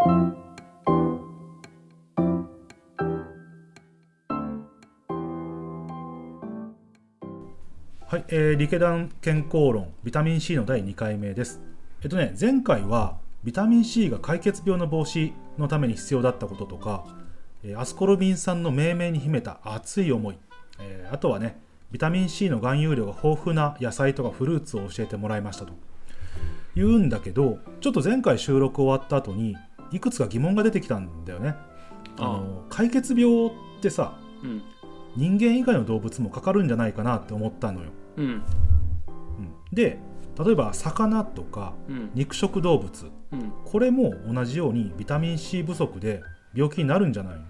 はい、えー、リケダン健康論ビタミン C の第2回目です。えっとね、前回はビタミン C が解決病の防止のために必要だったこととか、えーアスコルビン酸の命名に秘めた熱い思い、えーあとはね、ビタミン C の含有量が豊富な野菜とかフルーツを教えてもらいましたと。言うんだけど、ちょっと前回収録終わった後にいくつか疑問が出てきたんだよね。あの解決病ってさ、うん。人間以外の動物もかかるんじゃないかなって思ったのよ。うん。うん。で例えば魚とかうん。肉食動物うん。これも同じようにビタミン C 不足で病気になるんじゃないの？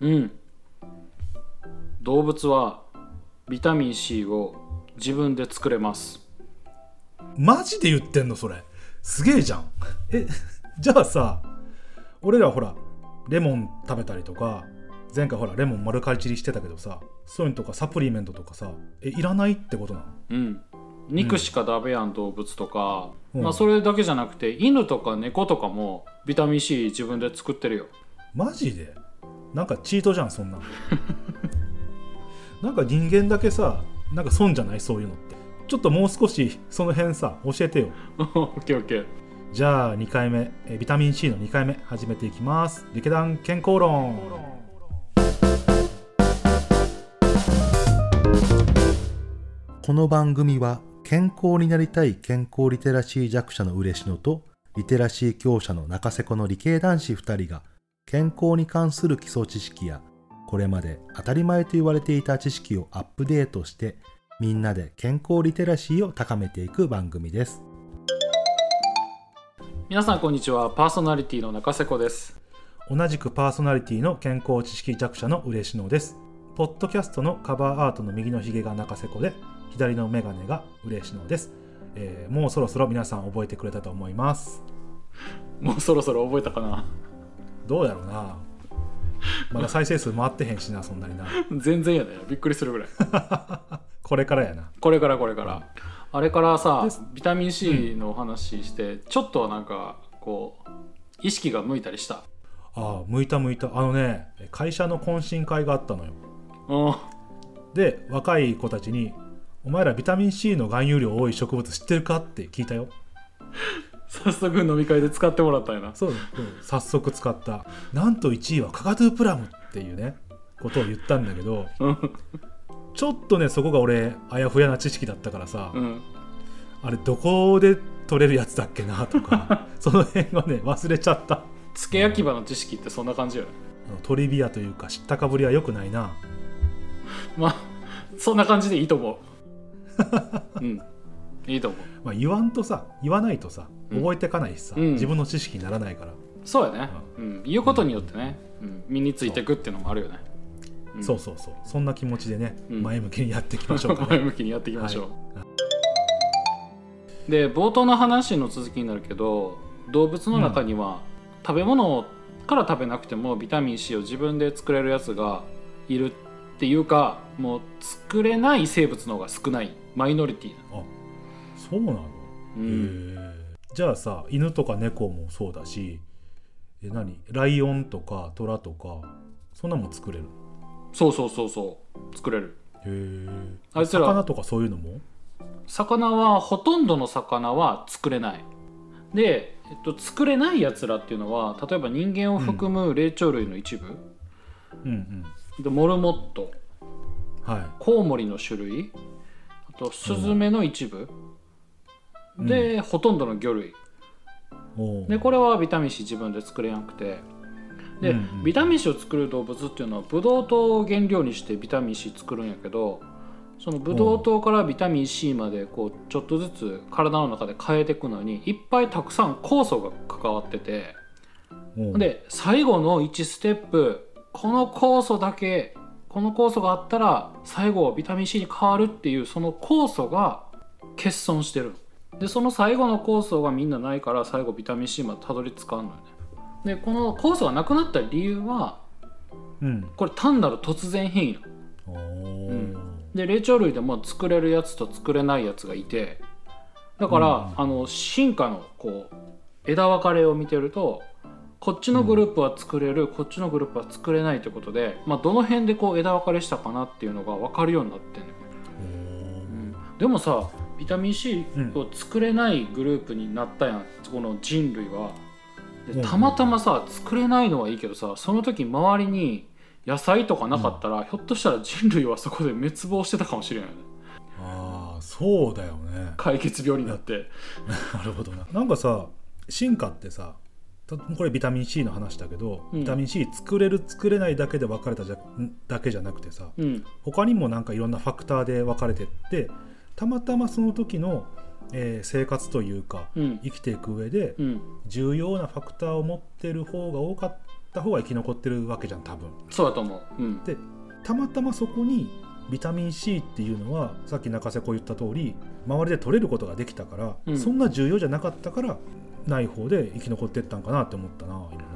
うん。動物はビタミン C を自分で作れます。マジで言ってんのそれ。すげえじゃん。えじゃあさ俺らほらレモン食べたりとか前回ほらレモン丸かじりしてたけどさそういうのとかサプリメントとかさえいらないってことなの？うん。肉しか食べやん動物とか、うん。まあ、それだけじゃなくて犬とか猫とかもビタミン C 自分で作ってるよ。マジで？なんかチートじゃんそんなの。なんか人間だけさなんか損じゃない？そういうのって。ちょっともう少しその辺さ教えてよ。オッケーオッケーじゃあ2回目ビタミン C の2回目始めていきます。リケダン健康論。この番組は健康になりたい健康リテラシー弱者の嬉野とリテラシー強者の中瀬子の理系男子2人が健康に関する基礎知識やこれまで当たり前と言われていた知識をアップデートしてみんなで健康リテラシーを高めていく番組です。皆さんこんにちはパーソナリティの中瀬子です同じくパーソナリティの健康知識弱者の嬉野です。ポッドキャストのカバーアートの右のひげが中瀬子で、左のメガネが嬉野です、えーもうそろそろ皆さん覚えてくれたと思います。もうそろそろ覚えたかなどうやろうな。まだ再生数回ってへんしな、そんなにな。全然やねびっくりするぐらい これからやな。これからこれからあれからさビタミン C の話して、ちょっとなんかこう意識が向いたりした？ああ、向いた向いた。あのね、会社の懇親会があったのよ。うんで、若い子たちに、お前らビタミン C の含有量多い植物知ってるかって聞いたよ。早速飲み会で使ってもらったんやな。そう、う。ん早速使った。なんと1位はカカトゥープラムっていうねことを言ったんだけどうんちょっとねそこが俺あやふやな知識だったからさ、うん。あれどこで取れるやつだっけなとか その辺はね忘れちゃった。つけ焼き場の知識ってそんな感じよね。あのトリビアというか知ったかぶりは良くないな。まあそんな感じでいいと思う。うん。いいと思う。まあ言わんとさ言わないとさうん。覚えてかないしさ、うん。自分の知識にならないから、そうやね、うん、言うことによってね、うん、身についていくっていうのもあるよねうん。そうそうそう。そんな気持ちでね、うん。前向きにやっていきましょうか、前向きにやっていきましょう、はで冒頭の話の続きになるけど動物の中には、食べ物から食べなくてもビタミン C を自分で作れるやつがいるっていうかもう作れない生物の方が少ない。マイノリティなあそうなの？うん。へえじゃあさ犬とか猫もそうだしえ何？ライオンとかトラとかそんなもん作れるそうそうそうそう。作れる。へえあいつら。魚とかそういうのも？魚はほとんどの魚は作れない。で、えっと、作れないやつらっていうのは例えば人間を含む霊長類の一部、うんでモルモット。うんはい。コウモリの種類。あとスズメの一部、うん。で、ほとんどの魚類。おうでこれはビタミン C 自分で作れなくてで、うんうん。ビタミン C を作る動物っていうのはブドウ糖を原料にしてビタミン C 作るんやけどそのブドウ糖からビタミン C までこうちょっとずつ体の中で変えていくのにいっぱいたくさん酵素が関わっててで最後の1ステップこの酵素だけこの酵素があったら最後ビタミン C に変わるっていうその酵素が欠損してる。でその最後の酵素がみんなないから最後ビタミン C までたどり着かんのよねでこの酵素がなくなった理由はうん。これ単なる突然変異なの。うん。で霊長類でも作れるやつと作れないやつがいてだから、うんあの進化のこう枝分かれを見てるとこっちのグループは作れるこっちのグループは作れないということで、まあ、どの辺でこう枝分かれしたかなっていうのが分かるようになってんね、うん、でもさビタミン C を作れないグループになったやん、この人類はでたまたまさ作れないのはいいけどさその時周りに野菜とかなかったら、ひょっとしたら人類はそこで滅亡してたかもしれないね。ああそうだよね。解決病になって。なるほどな。なんかさ進化ってさたこれビタミン C の話だけど、うん。ビタミン C 作れる作れないだけで分かれたじゃんだけじゃなくてさうん。他にもなんかいろんなファクターで分かれてってたまたまその時の、えー生活というかうん。生きていく上でうん。重要なファクターを持ってる方が多かった方が生き残ってるわけじゃん多分。そうだと思う。うん。でたまたまそこにビタミン C っていうのはさっき中瀬子言った通り周りで取れることができたから、うん。そんな重要じゃなかったからない方で生き残ってったんかなって思ったな今な、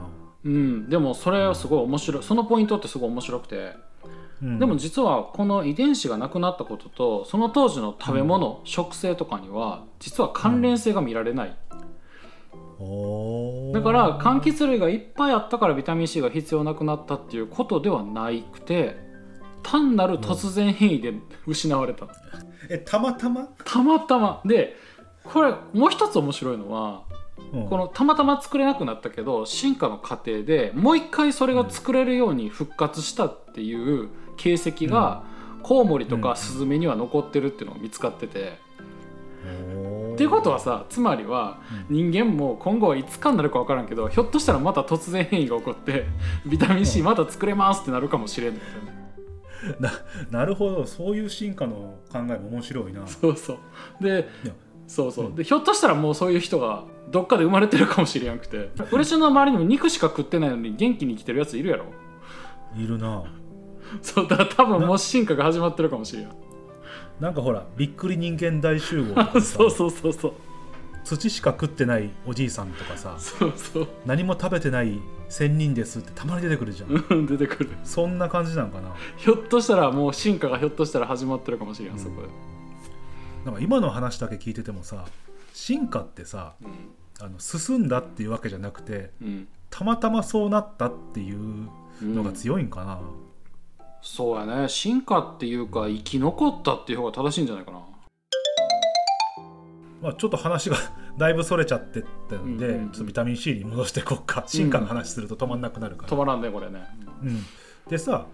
うん、でもそれはすごい面白い。そのポイントってすごい面白くてうん。でも実はこの遺伝子がなくなったこととその当時の食べ物、食性とかには実は関連性が見られない、だから柑橘類がいっぱいあったからビタミン C が必要なくなったっていうことではないくて単なる突然変異で失われた、えたまたま、たまたま。でこれもう一つ面白いのはうん。このたまたま作れなくなったけど進化の過程でもう一回それが作れるように復活したっていう形跡が、コウモリとかスズメには残ってるっていうのが見つかってて。っていうことはさつまりは人間も今後はいつかになるか分からんけどひょっとしたらまた突然変異が起こってビタミン C また作れますってなるかもしれんねななるほど。そういう進化の考えも面白いな。そうそう。でそうそう、うん。でひょっとしたらもうそういう人がどっかで生まれてるかもしれなくて嬉しの周りにも肉しか食ってないのに元気に生きてるやついるやろ。いるな そうだから多分もう進化が始まってるかもしれんなんかほらびっくり人間大集合とか そうそうそうそう。土しか食ってないおじいさんとかさそうそう。何も食べてない仙人ですってたまに出てくるじゃん。うん出てくる。そんな感じなんかな。ひょっとしたらもう進化がひょっとしたら始まってるかもしれん、そこで、なんか今の話だけ聞いててもさ進化ってさあの進んだっていうわけじゃなくてうん。たまたまそうなったっていううんのが強いんかな、そうやね。進化っていうか生き残ったっていう方が正しいんじゃないかな。まあ、ちょっと話が だいぶそれちゃってったんで、うんうんうん。ちょっとビタミン C に戻していこっか。進化の話すると止まんなくなるから、止まらんねこれね。うん。でさ、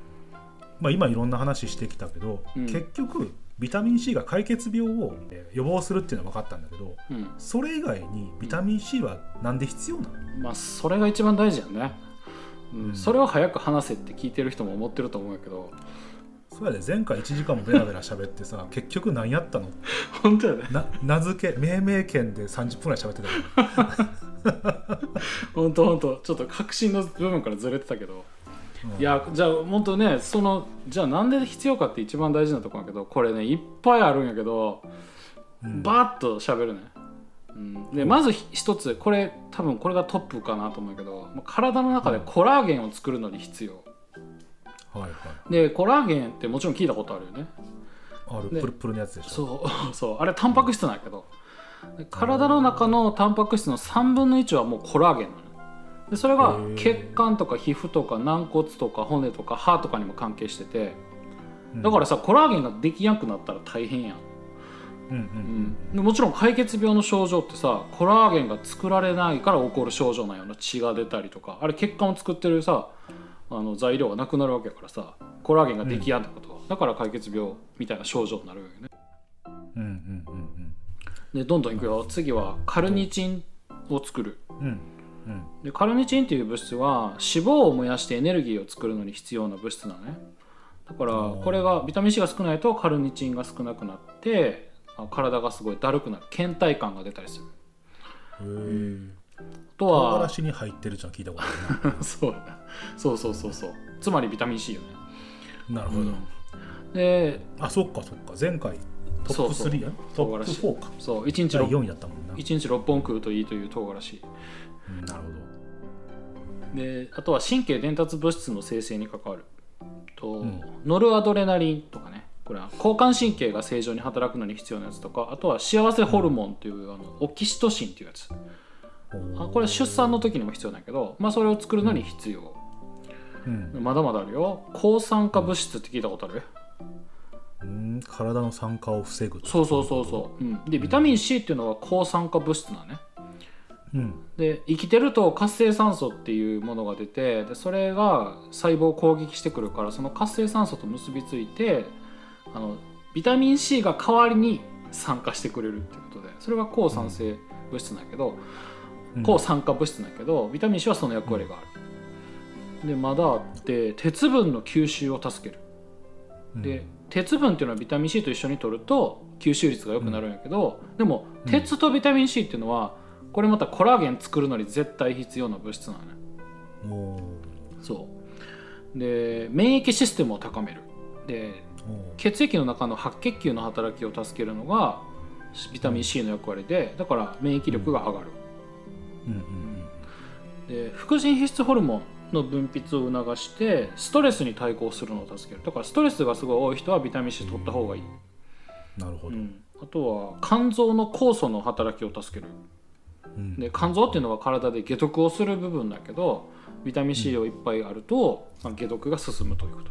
まあ、今いろんな話してきたけど、うん。結局ビタミン C が解決病をえー予防するっていうのは分かったんだけどうん。それ以外にビタミン C はなんで必要なの、まあそれが一番大事やね、うん。うんそれを早く話せって聞いてる人も思ってると思うんやけど。そうやで前回1時間もベラベラ喋ってさ 結局何やったの？本当やねな名付け命名権で30分ぐらい喋ってたけ 本当本当。ちょっと確信の部分からずれてたけど、ど、うん。いやじゃあ本当ねそのじゃあなんで必要かって一番大事なところやけどこれねいっぱいあるんやけど、うん。バーッと喋るね、うん、でまずひ一つこれ多分これがトップかなと思うけどまあ体の中でコラーゲンを作るのに必要。はいはい。でコラーゲンってもちろん聞いたことあるよね。である。プルプルのやつでしょ。そう そう。あれタンパク質なんやけど。で体の中のタンパク質の3分の1はもうコラーゲンなの。でそれが血管とか皮膚とか軟骨とか骨とか歯とかにも関係してて。うん。だからさコラーゲンができやんくなったら大変やん、うんうんうん、でもちろん解決病の症状ってさコラーゲンが作られないから起こる症状なんよな血が出たりとかあれ血管を作ってるさあの材料がなくなるわけやからさコラーゲンができやんってこと、だから解決病みたいな症状になるよね。うんうんうんでどんどんいくよ。次はカルニチンを作る。うんうん。うんでカルニチンっていう物質は脂肪を燃やしてエネルギーを作るのに必要な物質なのね。だからこれがビタミン C が少ないとカルニチンが少なくなってあ体がすごいだるくなる倦怠感が出たりする。へえあと唐は辛子に入ってるってのは聞いたことある そう。そうそうそうそう。つまりビタミン C よね、ななるほど、であそっかそっか。前回トップそうそう。3やトップ唐辛子4か。そう1日第 6, 4やったもんな、1日6本食うといいという唐辛子。うんなるほど。であとは神経伝達物質の生成に関わる。と、うん。ノルアドレナリンとかねこれは交感神経が正常に働くのに必要なやつとかあとは幸せホルモンという、あのオキシトシンっていうやつ。あこれ出産の時にも必要なんやけど、まあ、それを作るのに必要、うん。まだまだあるよ。抗酸化物質って聞いたことある？うん体の酸化を防ぐと。そうそうそうそう、うん、でビタミン C っていうのは抗酸化物質なのね。うん。で生きてると活性酸素っていうものが出てでそれが細胞を攻撃してくるからその活性酸素と結びついてあのビタミン C が代わりに酸化してくれるっていうことでそれが抗酸性物質なんやけど、うん。抗酸化物質なんやけどビタミン C はその役割がある、でまだあって鉄分の吸収を助ける。うん。で鉄分っていうのはビタミン C と一緒に取ると吸収率が良くなるんやけど、でもうん。鉄とビタミン C っていうのはこれまたコラーゲン作るのに絶対必要な物質なのねそう。で免疫システムを高める。で血液の中の白血球の働きを助けるのがビタミン C の役割でだから免疫力が上がる、うんうんで副腎皮質ホルモンの分泌を促してストレスに対抗するのを助ける。だからストレスがすごい多い人はビタミン C 取った方がいい、うんなるほど、うん、あとは肝臓の酵素の働きを助ける。うん。で肝臓っていうのは体で解毒をする部分だけどビタミン C をいっぱいあると、まあ、解毒が進むということ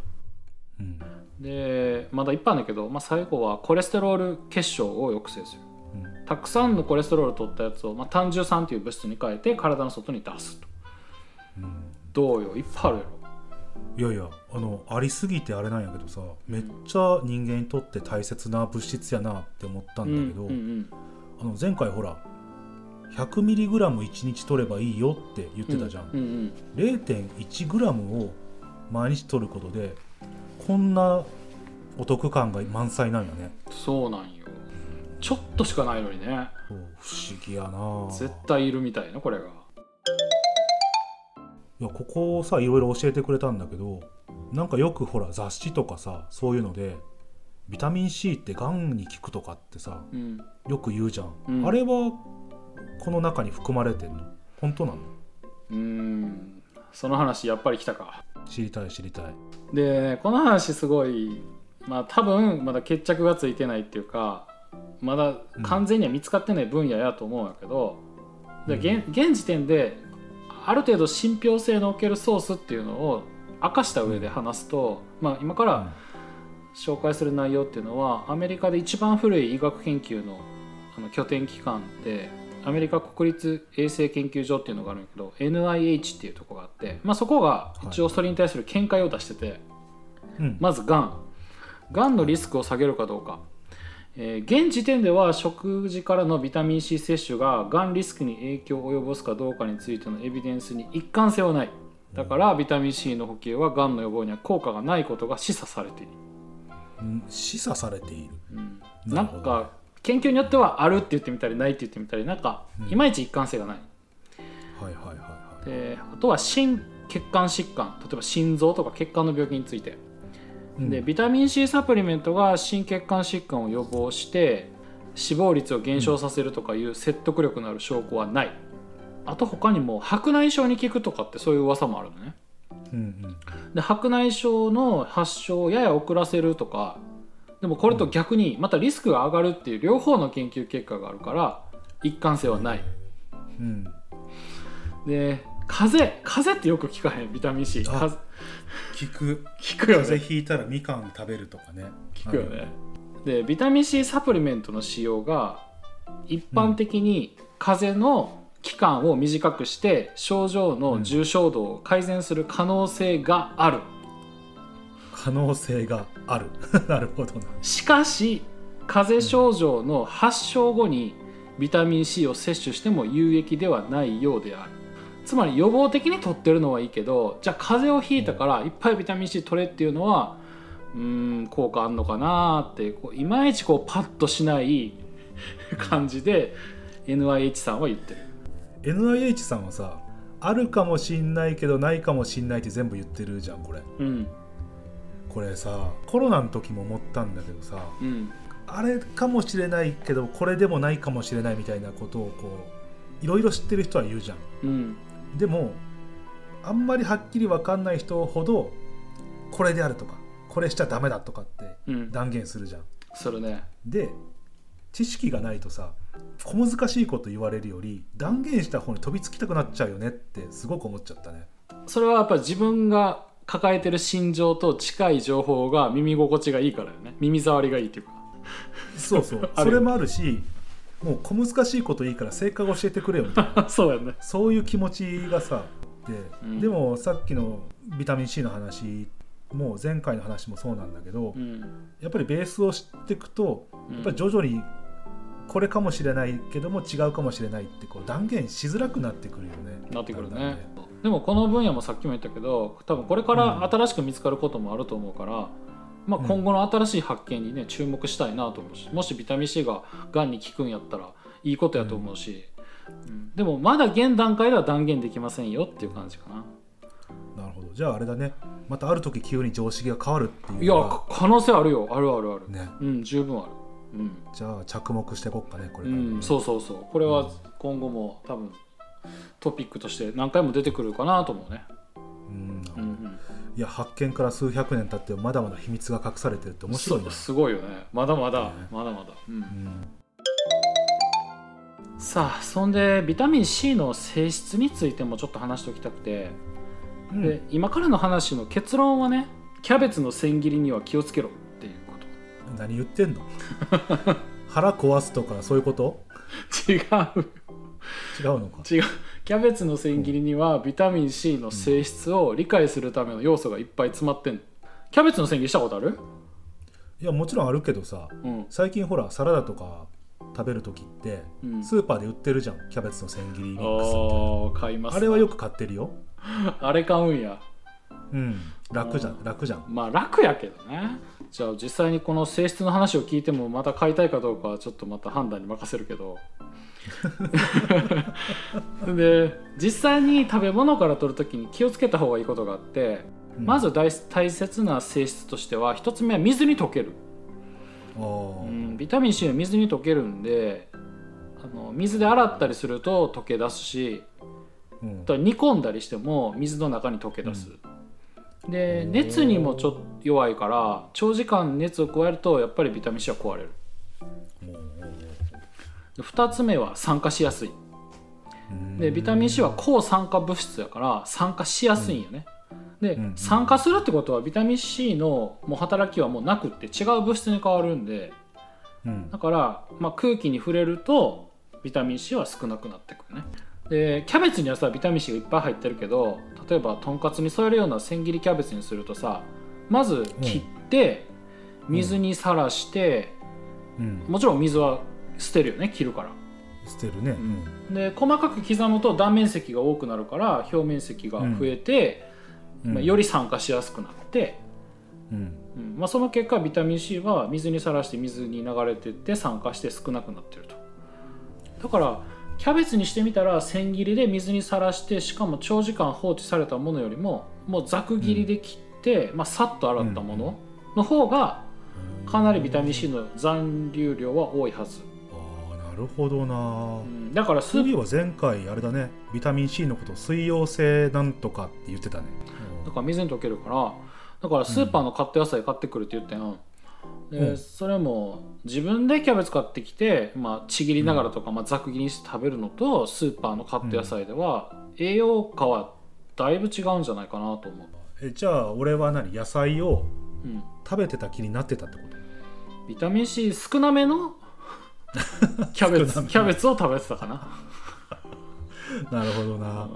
うん。でまだいっぱいあるんだけど、まあ、最後はコレステロール結晶を抑制する。うん。たくさんのコレステロールを取ったやつを、まあ、単重酸という物質に変えて体の外に出すと。うん。どうよ？いっぱいあるやろ。いやいやあのありすぎてあれなんやけどさめっちゃ人間にとって大切な物質やなって思ったんだけど、うんうんあの前回ほら 100mg1 日取ればいいよって言ってたじゃん、うんうんうん、0.1g を毎日取ることでこんなお得感が満載なんよね。そうなんよ。ちょっとしかないのにね。不思議やな。絶対いるみたいなこれが。いやここをさいろいろ教えてくれたんだけどなんかよくほら雑誌とかさそういうのでビタミン C ってがんに効くとかってさうん。よく言うじゃん、うん。あれはこの中に含まれてんの？本当なの？うーん。その話やっぱり来たか知りたい知りたい。でこの話すごいまあ多分まだ決着がついてないっていうかまだ完全には見つかってない分野やと思うんやけど、で現現時点である程度信憑性のおけるソースっていうのを明かした上で話すと、まあ、今から紹介する内容っていうのはアメリカで一番古い医学研究のあの拠点機関でアメリカ国立衛生研究所っていうのがあるんだけど NIH っていうとこがあって、まあ、そこが一応それに対する見解を出してて、うん。まずがんがんのリスクを下げるかどうか、えー現時点では食事からのビタミン C 摂取ががんリスクに影響を及ぼすかどうかについてのエビデンスに一貫性はない。だからビタミン C の補給はがんの予防には効果がないことが示唆されている、うん。示唆されている。うん。なんか研究によってはあるって言ってみたりないって言ってみたりなんかいまいち一貫性がない、はいはいはいはいであとは心血管疾患例えば心臓とか血管の病気について。うん。でビタミン C サプリメントが心血管疾患を予防して死亡率を減少させるとかいう説得力のある証拠はない。あと他にも白内障に効くとかってそういう噂もあるのね。うんうん。で白内障の発症をやや遅らせるとかでもこれと逆にまたリスクが上がるっていう両方の研究結果があるから一貫性はない。うん。で風邪風邪ってよく聞かへん？ビタミン C あ風。聞く。聞くよね。風邪ひいたらみかん食べるとかね。聞くよね、でビタミン C サプリメントの使用が一般的に風邪の期間を短くして症状の重症度を改善する可能性がある、可能性がある。なるほどな。しかし風邪症状の発症後にビタミン C を摂取しても有益ではないようである。つまり予防的に取ってるのはいいけどじゃあ風邪をひいたからいっぱいビタミン C 取れっていうのはうーん効果あんのかなーってこういまいちこうパッとしない 感じで NIH さんは言ってる。NIH さんはさあるかもしんないけどないかもしんないって全部言ってるじゃんこれ。うんこれさコロナの時も思ったんだけどさうん。あれかもしれないけどこれでもないかもしれないみたいなことをこういろいろ知ってる人は言うじゃん。うん。でもあんまりはっきり分かんない人ほどこれであるとかこれしちゃダメだとかってうん。断言するじゃん。それね。で知識がないとさ小難しいこと言われるより断言した方に飛びつきたくなっちゃうよねってすごく思っちゃったね。それはやっぱり自分が抱えてる心情と近い情報が耳心地がいいからよね。耳障りがいいっていうか。そうそう。それもあるしもう小難しいこといいから正解を教えてくれよみたいな。そうやね。そういう気持ちがさで、うん。でもさっきのビタミン C の話も前回の話もそうなんだけど、うん。やっぱりベースを知っていくとややっぱり徐々にこれかもしれないけども違うかもしれないってこう断言しづらくなってくるよね。なってくるだんだんねでもこの分野もさっきも言ったけど多分これから新しく見つかることもあると思うから、まあ、うん。今後の新しい発見にね注目したいなと思うしもしビタミン C ががんに効くんやったらいいことやと思うし、うん。でもまだ現段階では断言できませんよっていう感じかな。なるほど。じゃああれだね。またある時急に常識が変わるっていういや可能性あるよ。あるあるある、ね。うん十分ある。うん。じゃあ着目していこっかねこれうから。ね、ん、そうそうそう。これは今後も多分トピックとして何回も出てくるかなと思うね、うん。いや発見から数百年経ってまだまだ秘密が隠されてるって面白いね。すごいよね。まだまだ、ね。まだまだ、うん。うん。さあそんでビタミン C の性質についてもちょっと話しておきたくて、うん。で今からの話の結論はねキャベツの千切りには気をつけろっていうこ何言ってんの？腹壊すとかそういうことと？違う違うのか。違う。キャベツの千切りにはビタミン C の性質を理解するための要素がいっぱい詰まってん。のキャベツの千切りしたことある？いやもちろんあるけどさうん。最近ほらサラダとか食べる時って、うん。スーパーで売ってるじゃんキャベツの千切りミックスみたいああ買いますなあれはよく買ってるよ。あれ買うんや。うん。楽じゃん。楽じゃん。まあ楽やけどね。じゃあ実際にこの性質の話を聞いてもまた買いたいかどうかはちょっとまた判断に任せるけど で実際に食べ物から取る時に気をつけた方がいいことがあって、うん。まず大大切な性質としては一つ目は水に溶ける、うん、ビタミン C は水に溶けるんであの水で洗ったりすると溶け出すしうん。あとは煮込んだりしても水の中に溶け出す、で熱にもちょっと弱いから長時間熱を加えるとやっぱりビタミン C は壊れる2つ目は酸化しやすい。うん。でビタミン C は抗酸化物質やから酸化しやすいんよね、で、うん酸化するってことはビタミン C のもう働きはもうなくって違う物質に変わるんでうん。だから、まあ、空気に触れるとビタミン C は少なくなってくるね。でキャベツにはさビタミン C がいっぱい入ってるけど例えばとんかつに添えるような千切りキャベツにするとさまず切って水にさらして、うん。もちろん水は捨てるよね切るから。捨てるね。うん。で細かく刻むと断面積が多くなるから表面積が増えて、うん。まあ、より酸化しやすくなって、うん。うん。まあ、その結果ビタミン C は水にさらして水に流れてって酸化して少なくなってると。だからキャベツにしてみたら千切りで水にさらしてしかも長時間放置されたものよりももうざく切りで切って、まあ、さっと洗ったものの方がかなりビタミン C の残留量は多いはず、るほどな。うん。だからスーそういえば前回あれだね。ビタミン C のこと水溶性なんとかって言ってたね。だから水に溶けるから。だからスーパーのカット野菜買ってくるって言ったやん、でうん。それも自分でキャベツ買ってきて、まあ、ちぎりながらとか、まあ、ざく切りにして食べるのとスーパーのカット野菜では、栄養価はだいぶ違うんじゃないかなと思う、えじゃあ俺は何？野菜をうん、食べてた気になってたってこと？ビタミン C 少なめの キャベツキャベツを食べてたかな。なるほどな。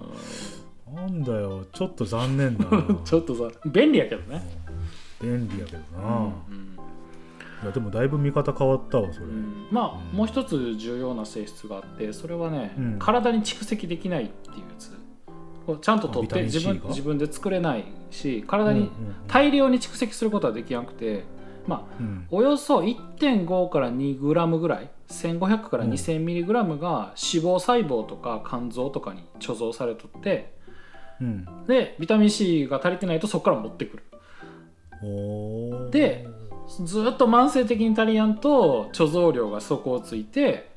なんだよ。ちょっと残念だな。ちょっとさ便利やけどね、便利やけどうな、ん。いやでもだいぶ見方変わったわそれ、うん。まあ、うんもう一つ重要な性質があってそれはね、うん。体に蓄積できないっていうやつ。ちゃんと取って自分が？自分で作れないし体にうんうん。大量に蓄積することはできなくて、まあ、うん。およそ1.5から2グラムぐらい1500からうん2000ミリグラムが脂肪細胞とか肝臓とかに貯蔵されとってうん。でビタミン C が足りてないとそこから持ってくる。でずっと慢性的に足りやんと貯蔵量が底をついて、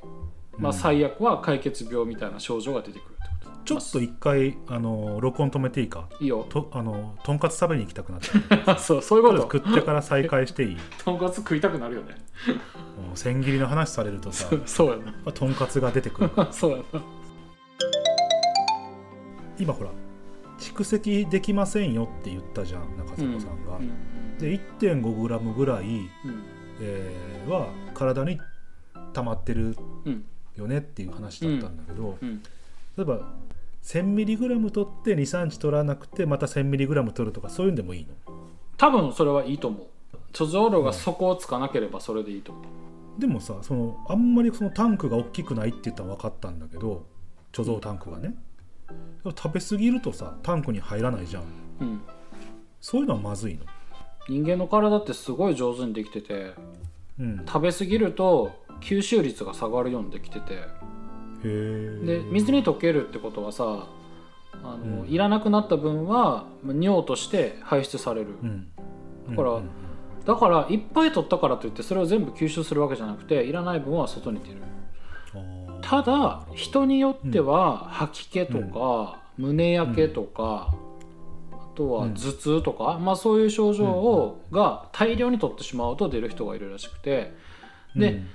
まあ、うん。最悪は解決病みたいな症状が出てくるとちょっと一回あの録音止めていいか？いいよ。とあのとんかつ食べに行きたくなった そうそういうこと。食ってから再開していい。とんかつ食いたくなるよね。もう千切りの話されるとさ そうややっぱとんかつが出てくる。なそうやな。今ほら蓄積できませんよって言ったじゃん中迫さんが、うんで 1.5g ぐらい、うん。えーは体に溜まってるうん。よねっていう話だったんだけど、うん。例えば 1000mg 取って23日取らなくてまた 1000mg 取るとかそういうんでもいいの？多分それはいいと思う。貯蔵量が底をつかなければそれでいいと思う。でもさそのあんまりそのタンクが大きくないって言ったら分かったんだけど貯蔵タンクがね、食べ過ぎるとさタンクに入らないじゃん。うん。そういうのはまずいの？人間の体ってすごい上手にできててうん。食べ過ぎると吸収率が下がるようにできててで水に溶けるってことはさあの、うん。いらなくなった分は尿として排出される、うん。だからうんだからいっぱい取ったからといってそれを全部吸収するわけじゃなくていらない分は外に出る。ただ人によっては吐き気とか、胸焼けとか、あとはうん。頭痛とか、まあそういう症状を、が大量に取ってしまうと出る人がいるらしくて。でうん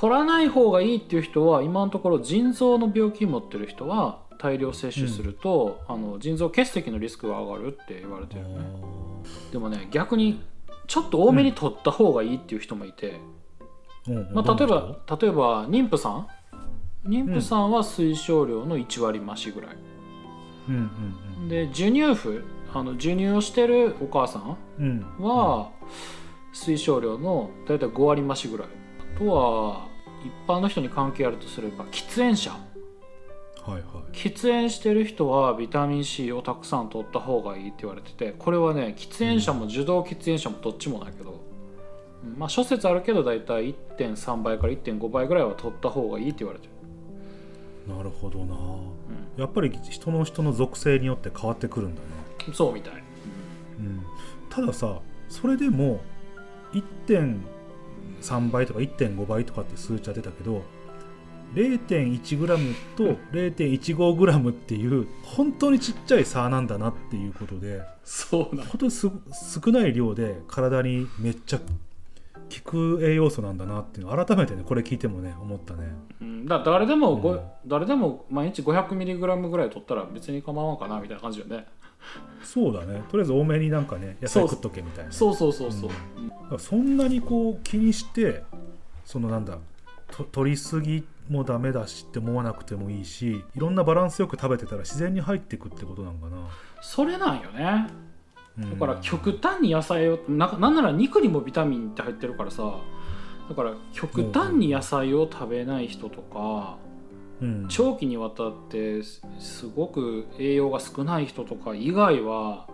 取らない方がいいっていう人は今のところ腎臓の病気持ってる人は大量摂取すると、あの腎臓結石のリスクが上がるって言われてるよね。でもね逆にちょっと多めに取った方がいいっていう人もいて、うん。まあ、例えば例えば妊婦さん？妊婦さんは推奨量の1割増しぐらい、人うん。うん。で授乳婦？あの授乳をしてるお母さんうん。うん。は推奨量の大体5割増しぐらい。あとは一般の人に関係あるとすれば喫煙者。はいはい。喫煙してる人はビタミン C をたくさん取った方がいいって言われててこれはね喫煙者も受動喫煙者もどっちもないけど、うん。まあ諸説あるけど大体1.3倍から1.5倍ぐらいは取った方がいいって言われてる、なるほどな。やっぱり人の人の属性によって変わってくるんだね。うん、そうみたい、うん、たださそれでも1.3倍とか1.5倍とかって数値は出たけど 0.1g と 0.15g っていう本当にちっちゃい差なんだなっていうことでそうな本当にす少ない量で体にめっちゃ効く栄養素なんだなっていうのを改めてねこれ聞いてもね思ったね。うん、だ誰でもご、うん。誰でも毎日 500mg ぐらい取ったら別に構わんかなみたいな感じよね。そうだね。とりあえず多めになんかね野菜食っとけみたいな。そうそうそうそう、う。ん。そんなにこう気にしてそのなんだと取りすぎもダメだしって思わなくてもいいしいろんなバランスよく食べてたら自然に入っていくってことなんかな、それなんよね。うんだから極端に野菜をななんなら肉にもビタミンって入ってるからさだから極端に野菜を食べない人とかうん。長期にわたってすすごく栄養が少ない人とか以外は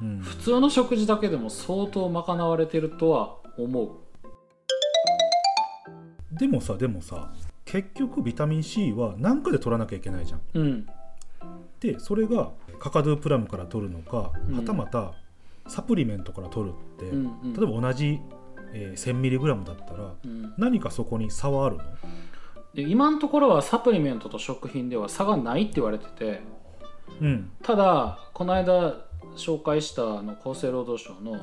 うん。普通の食事だけでも相当賄われてるとは思う。でもさでもさ結局ビタミン C は何かで取らなきゃいけないじゃん。うん。でそれがカカドゥプラムから取るのか、うん。はたまたサプリメントから取るって、うんうん。例えば同じ、えー 1000mg だったらうん。何かそこに差はあるの？で今のところはサプリメントと食品では差がないって言われててうん。ただこの間紹介したあの厚生労働省の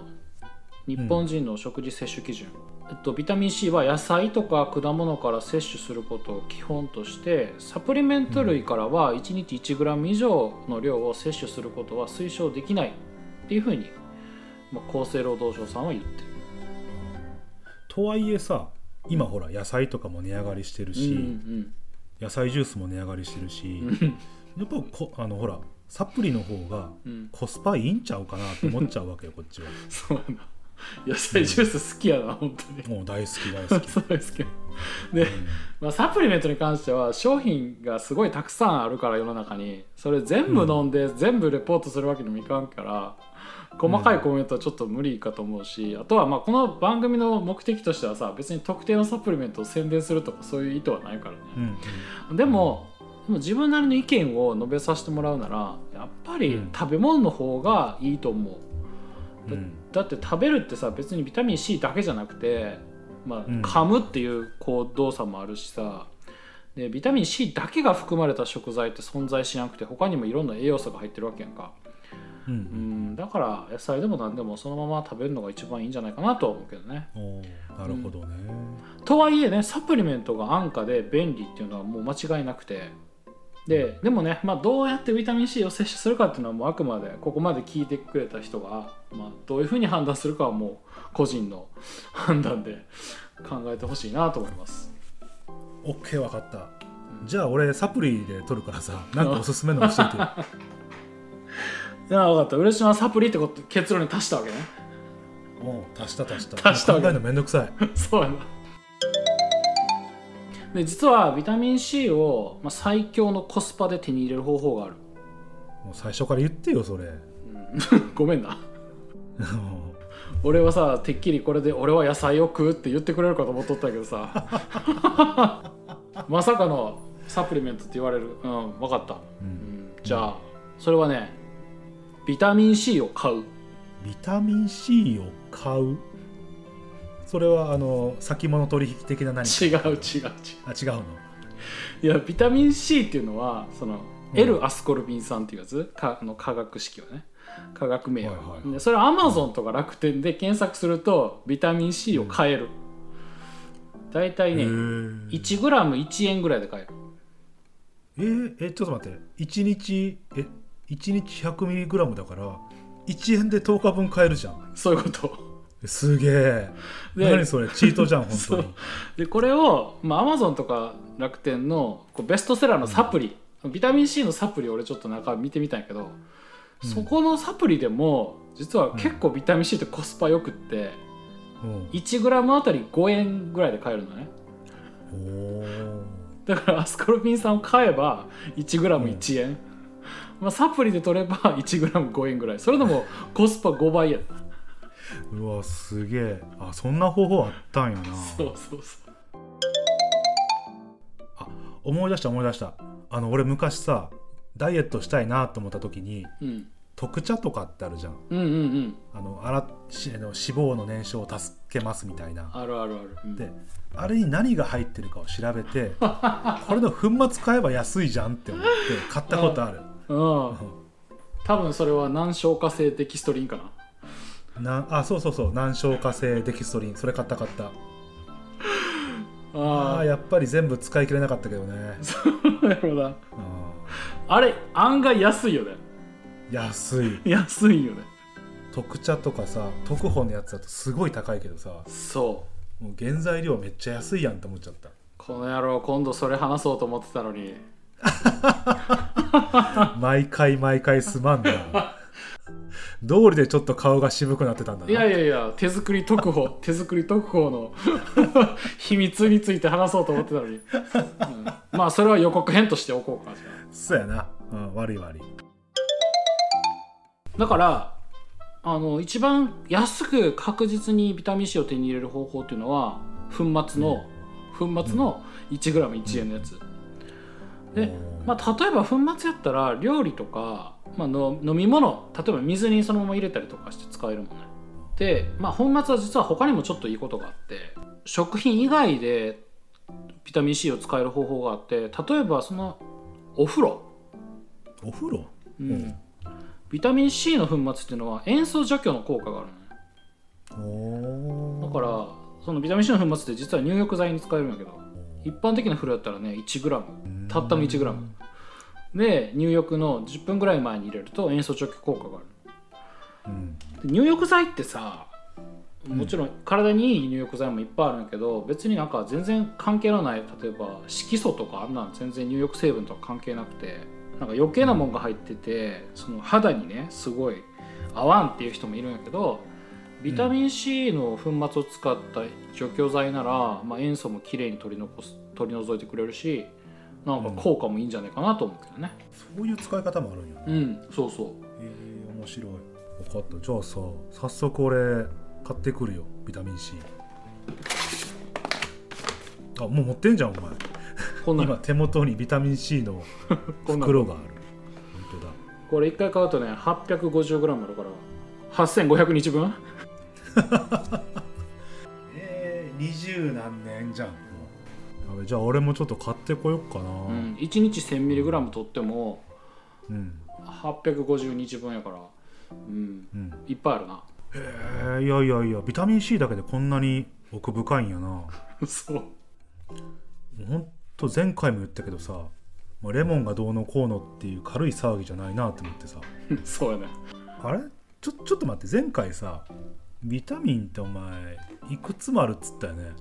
日本人の食事摂取基準、えっと、ビタミン C は野菜とか果物から摂取することを基本としてサプリメント類からは1日 1g 以上の量を摂取することは推奨できないっていうふうに、まあ、厚生労働省さんは言ってる。とはいえさ今ほら野菜とかも値上がりしてるし、うん野菜ジュースも値上がりしてるしうん。うんやっぱこあのほらサプリの方がうん。コスパいいんちゃうかなって思っちゃうわけよこっちは。そうやな野菜ジュース好きやな、本当に。もう大好き大好き、そうですけど。で、まあ、サプリメントに関しては商品がすごいたくさんあるから世の中に。それ全部飲んで全部レポートするわけにもいかんから細かいコメントはちょっと無理かと思うし、あとはまあこの番組の目的としてはさ別に特定のサプリメントを宣伝するとかそういう意図はないからね、うんうん。でもでも自分なりの意見を述べさせてもらうならやっぱりうん食べ物の方がいいと思う、うんだって食べるってさ別にビタミン C だけじゃなくて、まあうん。噛むっていうこう動作もあるしさ。でビタミン C だけが含まれた食材って存在しなくて他にもいろんな栄養素が入ってるわけやんか。うん。うん。だから野菜でも何でもそのまま食べるのが一番いいんじゃないかなとは思うけどね。おーなるほどね、とはいえねサプリメントが安価で便利っていうのはもう間違いなくてででもね、まあ、どうやってビタミン C を摂取するかっていうのはもうあくまでここまで聞いてくれた人が、まあ、どういうふうに判断するかはもう個人の 判断で考えてほしいなと思います。オッケー分かった。じゃあ俺サプリで取るからさなんかおすすめの教えてよ。いや分かった。嬉野はサプリってこと結論に達したわけね。もう足した足した。足したわけ考えるのめんどくさい。そうやなで実はビタミン C を、まあ、最強のコスパで手に入れる方法がある、もう最初から言ってよそれ。うん。ごめんな。俺はさてっきりこれで俺は野菜を食うって言ってくれるかと思っとったけどさ。まさかのサプリメントって言われる。うん分かった、ううんん、じゃあそれはねビタミン C を買う。ビタミン C を買う？それはあの先物取引的な何か？違う違う違う。あ違うの？いやビタミン C っていうのはその、うん。L アスコルビン酸っていうやつ？かあの化学式はね。化学名は、はいはい。それはアマゾンとか楽天で検索するとビタミン C を買える、だいたいねへー。1g1 円ぐらいで買える。えーえちょっと待って。1日え1日 100mg だから1円で10日分買えるじゃん。そういうこと。えすげえ。で何それ？チートじゃん 本当に。でこれを、まあ、アマゾンとか楽天のこうベストセラーのサプリ、ビタミン C のサプリ俺ちょっと中見てみたんやけど、うん。そこのサプリでも実は結構ビタミン C ってコスパよくって、うん。1g あたり5円ぐらいで買えるのね。だからアスコルビン酸を買えば 1g1 円、まあ、サプリで取れば 1g5 円ぐらい。それでもコスパ5倍や。ったうわすげえ。あそんな方法あったんやな。そうそうそう。あ思い出した思い出した。あの俺昔さダイエットしたいなと思った時にうん。特茶とかってあるじゃん。うんうんうん。あのあらしあの脂肪の燃焼を助けますみたいな。あるあるある、うん。であれに何が入ってるかを調べてこれの粉末買えば安いじゃんって思って買ったことあるうんう多分それは難消化性デキストリンかなんなあそうそうそう難消化性デキストリンそれ買った買った。あああやっぱり全部使い切れなかったけどね。あなるほどうん。あれ案外安いよね。安い。安いよね。特茶とかさ特保のやつだとすごい高いけどさ。そう。もう原材料めっちゃ安いやんって思っちゃった。この野郎今度それ話そうと思ってたのに。毎回毎回すまんな道理でちょっと顔が渋くなってたんだな。いやいやいや手作り特報 手作り特報の 秘密について話そうと思ってたのに、うん。まあそれは予告編としておこうかじゃそうやな、うん、悪い悪い。あだからあの一番安く確実にビタミン C を手に入れる方法っていうのは粉末の、粉末の 1g1 円のやつ、でまあ、例えば粉末やったら料理とか、まあ、の飲み物例えば水にそのまま入れたりとかして使えるもんね。で、まあ、粉末は実は他にもちょっといいことがあって食品以外でビタミン C を使える方法があって例えばそのお風呂、お風呂？うん。うん。ビタミン C の粉末っていうのは塩素除去の効果があるのだからそのビタミン C の粉末って実は入浴剤に使えるんだけど一般的な風呂やったらね 1g たったの 1g で入浴の10分ぐらい前に入れると塩素除去効果がある。うん。で入浴剤ってさもちろん体にいい入浴剤もいっぱいあるんだけど別になんか全然関係のない例えば色素とかあんなん全然入浴成分とか関係なくてなんか余計なもんが入っててその肌にねすごい合わんっていう人もいるんやけどビタミン C の粉末を使った除去剤なら、まあ、塩素もきれいに取り残す取り除いてくれるしなんか効果もいいんじゃないかなと思うけどね。そういう使い方もあるんやうん、そうそう。えー、面白い。分かった。じゃあさ早速俺買ってくるよビタミン C あもう持ってんじゃんお前。こんな今手元にビタミン C の 袋がある。本当だ。これ1回買うとね 850g あるから8500日分？えー、二十何年じゃん。もやべじゃあ俺もちょっと買ってこよっかな。うん、1日 1000mg 取ってもうん。850日分やから。うん。うん。いっぱいあるな。えー、いやいやいやビタミン C だけでこんなに奥深いんやな。も そう。うほんと前回も言ったけどさまあレモンがどうのこうのっていう軽い騒ぎじゃないなと思ってさ。そうやね。あれ？ちょちょっと待って前回さビタミンってお前いくつもあるっつったよね。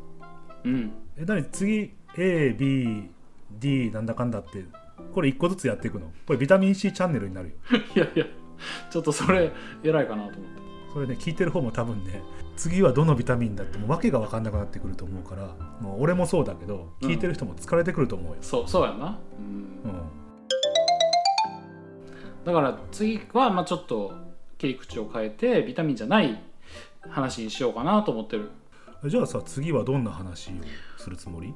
うん。え何次 ABD なんだかんだって。これ1個ずつやっていくの？これビタミン C チャンネルになるよ。いやいやちょっとそれ偉いかなと思って。それね聞いてる方も多分ね次はどのビタミンだってもう訳が分かんなくなってくると思うからもう俺もそうだけど聞いてる人も疲れてくると思うよ、そうそうやな、うん。うん。だから次はまあちょっと切り口を変えてビタミンじゃない話にしようかなと思ってる。じゃあさ次はどんな話をするつもり？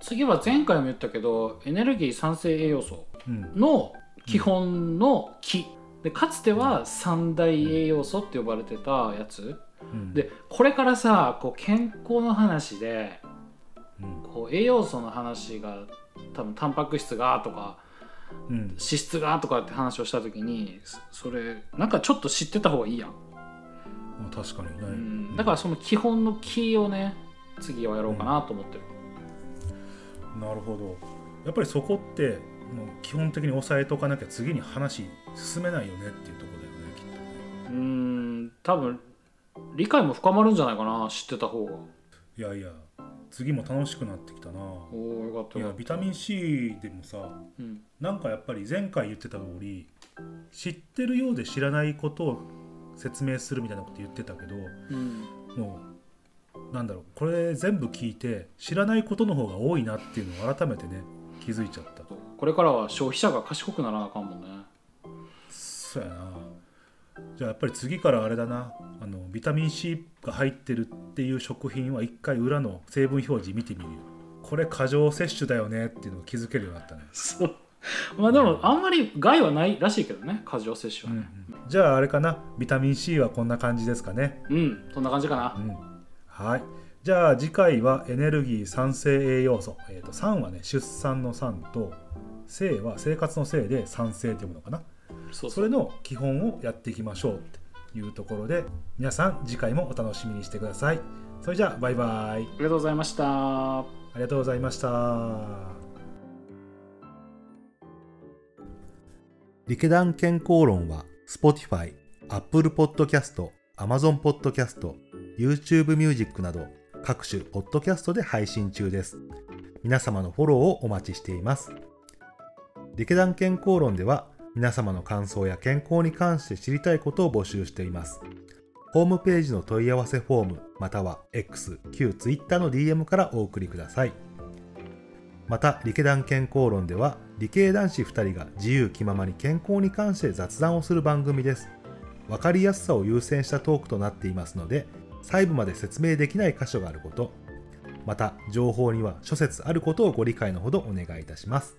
次は前回も言ったけどエネルギー酸性栄養素うんの基本の木。でかつては三大栄養素って呼ばれてたやつ。うん。でこれからさこう健康の話でうん。こう栄養素の話が多分タンパク質がとかうん。脂質がとかって話をした時にそそれなんかちょっと知ってた方がいいやん、まあ確かにね、うん、だからその基本の木をね次はやろうかなと思ってる、なるほど。やっぱりそこってもう基本的に押さえとかなきゃ次に話進めないよねっていうところだよねきっとね。うーん。多分理解も深まるんじゃないかな知ってた方がいやいや次も楽しくなってきたな。おおよかったいやビタミン C でもさたうん。なんかやっぱり前回言ってた通り知ってるようで知らないことを説明するみたいなこと言ってたけどうん。もうなんだろうこれ全部聞いて知らないことの方が多いなっていうのを改めてね気づいちゃった。これからは消費者が賢くならなあかんもんね。そうやな。じゃあやっぱり次からあれだな。あのビタミン C が入ってるっていう食品は一回裏の成分表示見てみるよ。これ過剰摂取だよねっていうのを気づけるようになったね、そ う まあでもあんまり害はないらしいけどね過剰摂取は。ねじゃああれかなビタミン C はこんな感じですかね。うん、そんな感じかな。うん。はい。じゃあ次回はエネルギー酸性栄養素、えー、と酸はね出産の酸と性は生活の性で酸性っていうものかな。そうそう。それの基本をやっていきましょう。っていうところで皆さん次回もお楽しみにしてください。それじゃあバイバイ。ありがとうございました。ありがとうございましたリケダン健康論は Spotify、Apple Podcast、Amazon Podcast、YouTube Music など各種ポッドキャストで配信中です。皆様のフォローをお待ちしています。リケダン健康論では皆様の感想や健康に関して知りたいことを募集しています。ホームページの問い合わせフォームまたは X、旧 Twitter の DM からお送りください。また、理系団健康論では理系男子2人が自由気ままに健康に関して雑談をする番組です。わかりやすさを優先したトークとなっていますので、細部まで説明できない箇所があること、また情報には諸説あることをご理解のほどお願いいたします。